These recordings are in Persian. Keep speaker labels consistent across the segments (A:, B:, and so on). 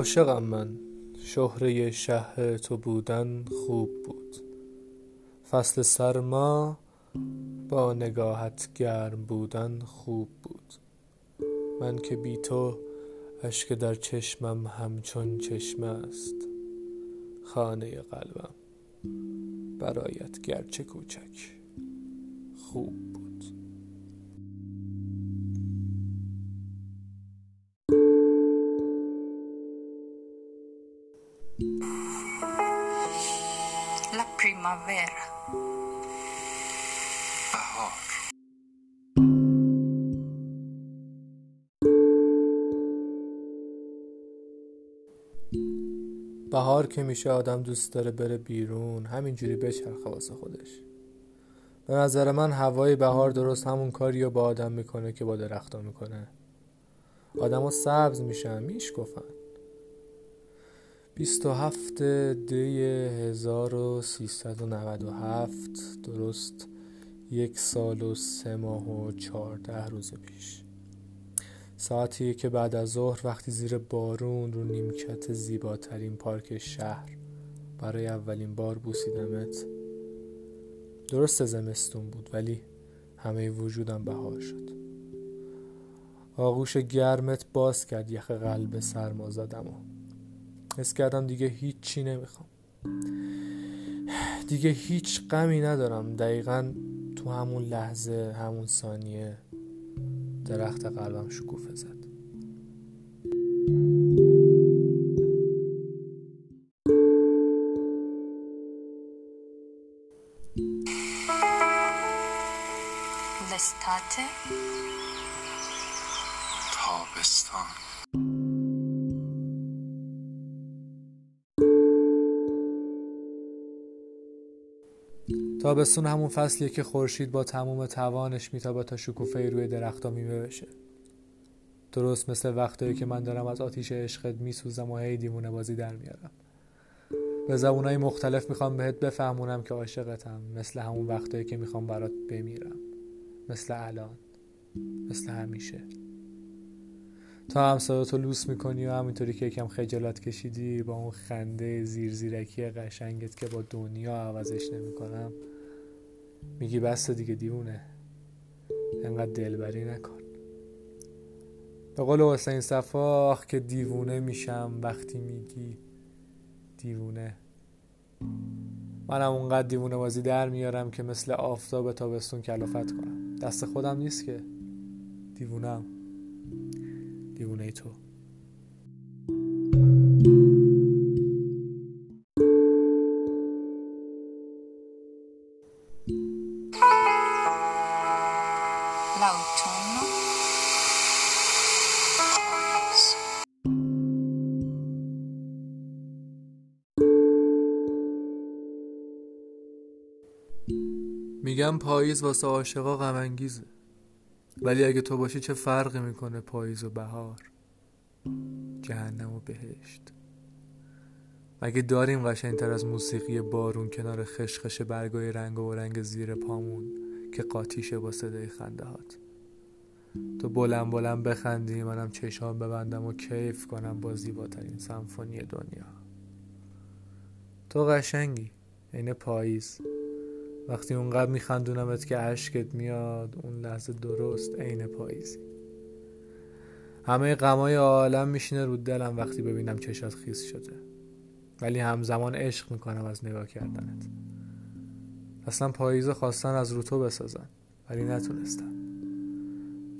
A: عاشقم من. شهره شهر تو بودن خوب بود. فصل سرما با نگاهت گرم بودن خوب بود. من که بی تو اشک در چشمم همچون چشمه است. خانه قلبم برایت گرچه کوچک خوب بود.
B: Primavera.
C: بهار.
A: که میشه آدم دوست داره بره بیرون همینجوری بچرخه واسه خودش. به نظر من هوای بهار درست همون کاری رو با آدم می‌کنه که با درختا می‌کنه. آدما سبز میشن میشکفن. 27 دی 1397 درست یک سال و سه ماه و چهارده روز پیش. ساعتی که بعد از ظهر وقتی زیر بارون رو نیمکت زیباترین پارک شهر برای اولین بار بوسیدمت. درست زمستون بود ولی همه وجودم بهار شد. آغوش گرمت باز کرد یخ قلب سرما زدم و حس کردم دیگه هیچی نمی‌خوام. دیگه هیچ غمی ندارم. دقیقا تو همون لحظه همون ثانیه درخت قلبم شکوفه زد.
C: تابستان
A: تابستون همون فصلیه که خورشید با تموم توانش میتابه تا شکوفه روی درختا میوه بشه. درست مثل وقتایی که من دارم از آتیش عشقت میسوزم و هی دیوونه بازی در میارم. به زبونهای مختلف می‌خوام بهت بفهمونم که عاشقتم مثل همون وقتایی که می‌خوام برات بمیرم. مثل الان. مثل همیشه. تا هم صداتو لوس می‌کنی و همینطوری که یکم خجالت کشیدی با اون خنده زیر زیرکی قشنگت که با دنیا عوضش نمی‌کنم میگی بس دیگه دیونه انقدر دلبری نکن. به قول حسین صفا آخ که دیوونه میشم وقتی میگی دیوونه. منم اونقدر دیوونه بازی در میارم که مثل آفتاب تابستون کلافت کنم. دست خودم نیست که. دیوونم. دیوونه تو.
B: L'autunno.
A: میگم پاییز واسه عاشقا غم انگیزه ولی اگه تو باشی چه فرقی می‌کنه پاییز و بهار؟ جهنم و بهشت. مگه داریم قشنگتر از موسیقی بارون کنار خشخش برگای رنگ و رنگ زیر پامون؟ که قاطیشه با صدای خنده هات تو بلند بلند بخندی منم چشام ببندم و کیف کنم با زیباترین سمفونی دنیا. تو قشنگی عین پاییز. وقتی اونقدر میخندونمت که اشکت میاد اون لحظه درست عین پاییزی. همه غمای عالم میشینه رو دلم وقتی ببینم چشات خیس شده. ولی همزمان عشق می‌کنم از نگاه کردنت. اصلا پاییز خواستن از رو تو بسازن. ولی نتونستم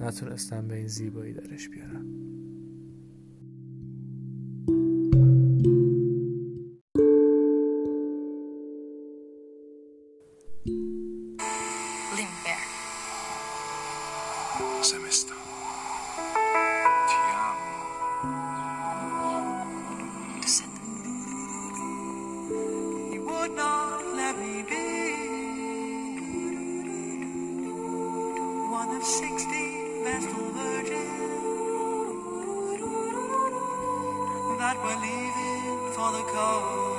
A: نتونستم به این زیبایی درش بیارم
D: not let me be. That were leaving for the coast.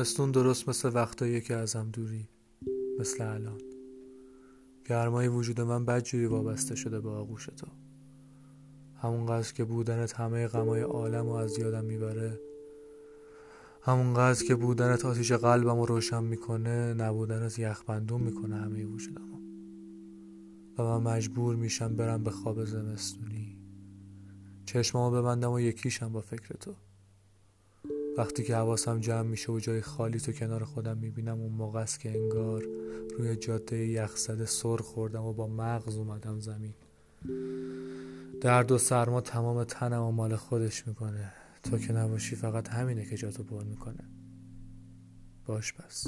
A: زمستون درست مثل وقتایی که ازم دوری مثل الان. گرمای وجود من بدجوری وابسته شده به آغوش تو. همونقدر که بودنت همه غمای عالم و از یادم می‌بره همونقدر که بودنت آتیش قلبم رو روشن می‌کنه نبودنت یخبندون می‌کنه همه وجودم و من مجبور میشم برم به خواب زمستونی. چشمامو ببندم و یکیشم با فکر تو. وقتی که حواسم جمع میشه و جای خالی تو کنار خودم می‌بینم اون موقع است که انگار روی جاده یخزده سر خوردم و با مغز اومدم زمین. درد و سرما تمام تنم و مال خودش می‌کنه. تو که نباشی فقط همینه که جاتو پر می‌کنه. باش پس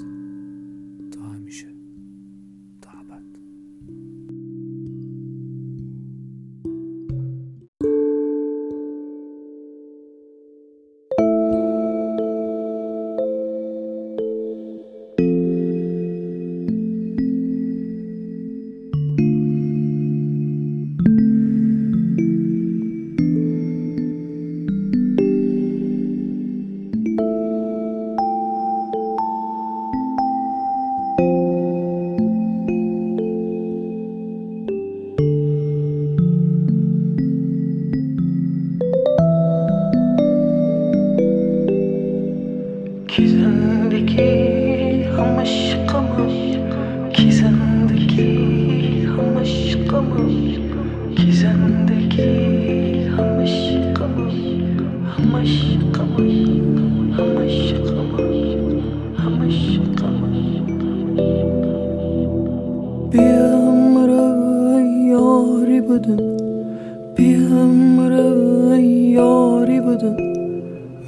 A: تا همیشه.
E: مرا یاری بدن.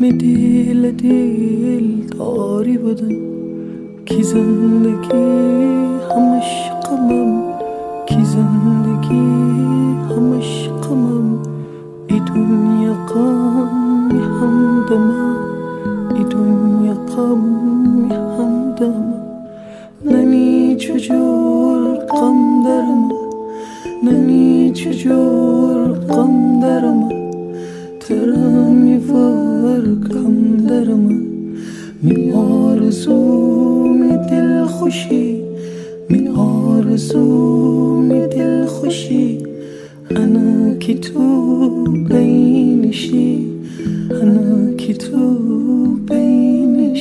E: می دیل دیل داری بدن. کی زندگی همش غمم کی زندگی همش غمم ای دنیا غم همدمم ای دنیا غم همدمم نمی چجور غم درم نمی چجور غم درم ترا میفرکم در من می آرزو می دل خوشی می آرزو می دل خوشی انا کی تو بینشی انا کی تو بین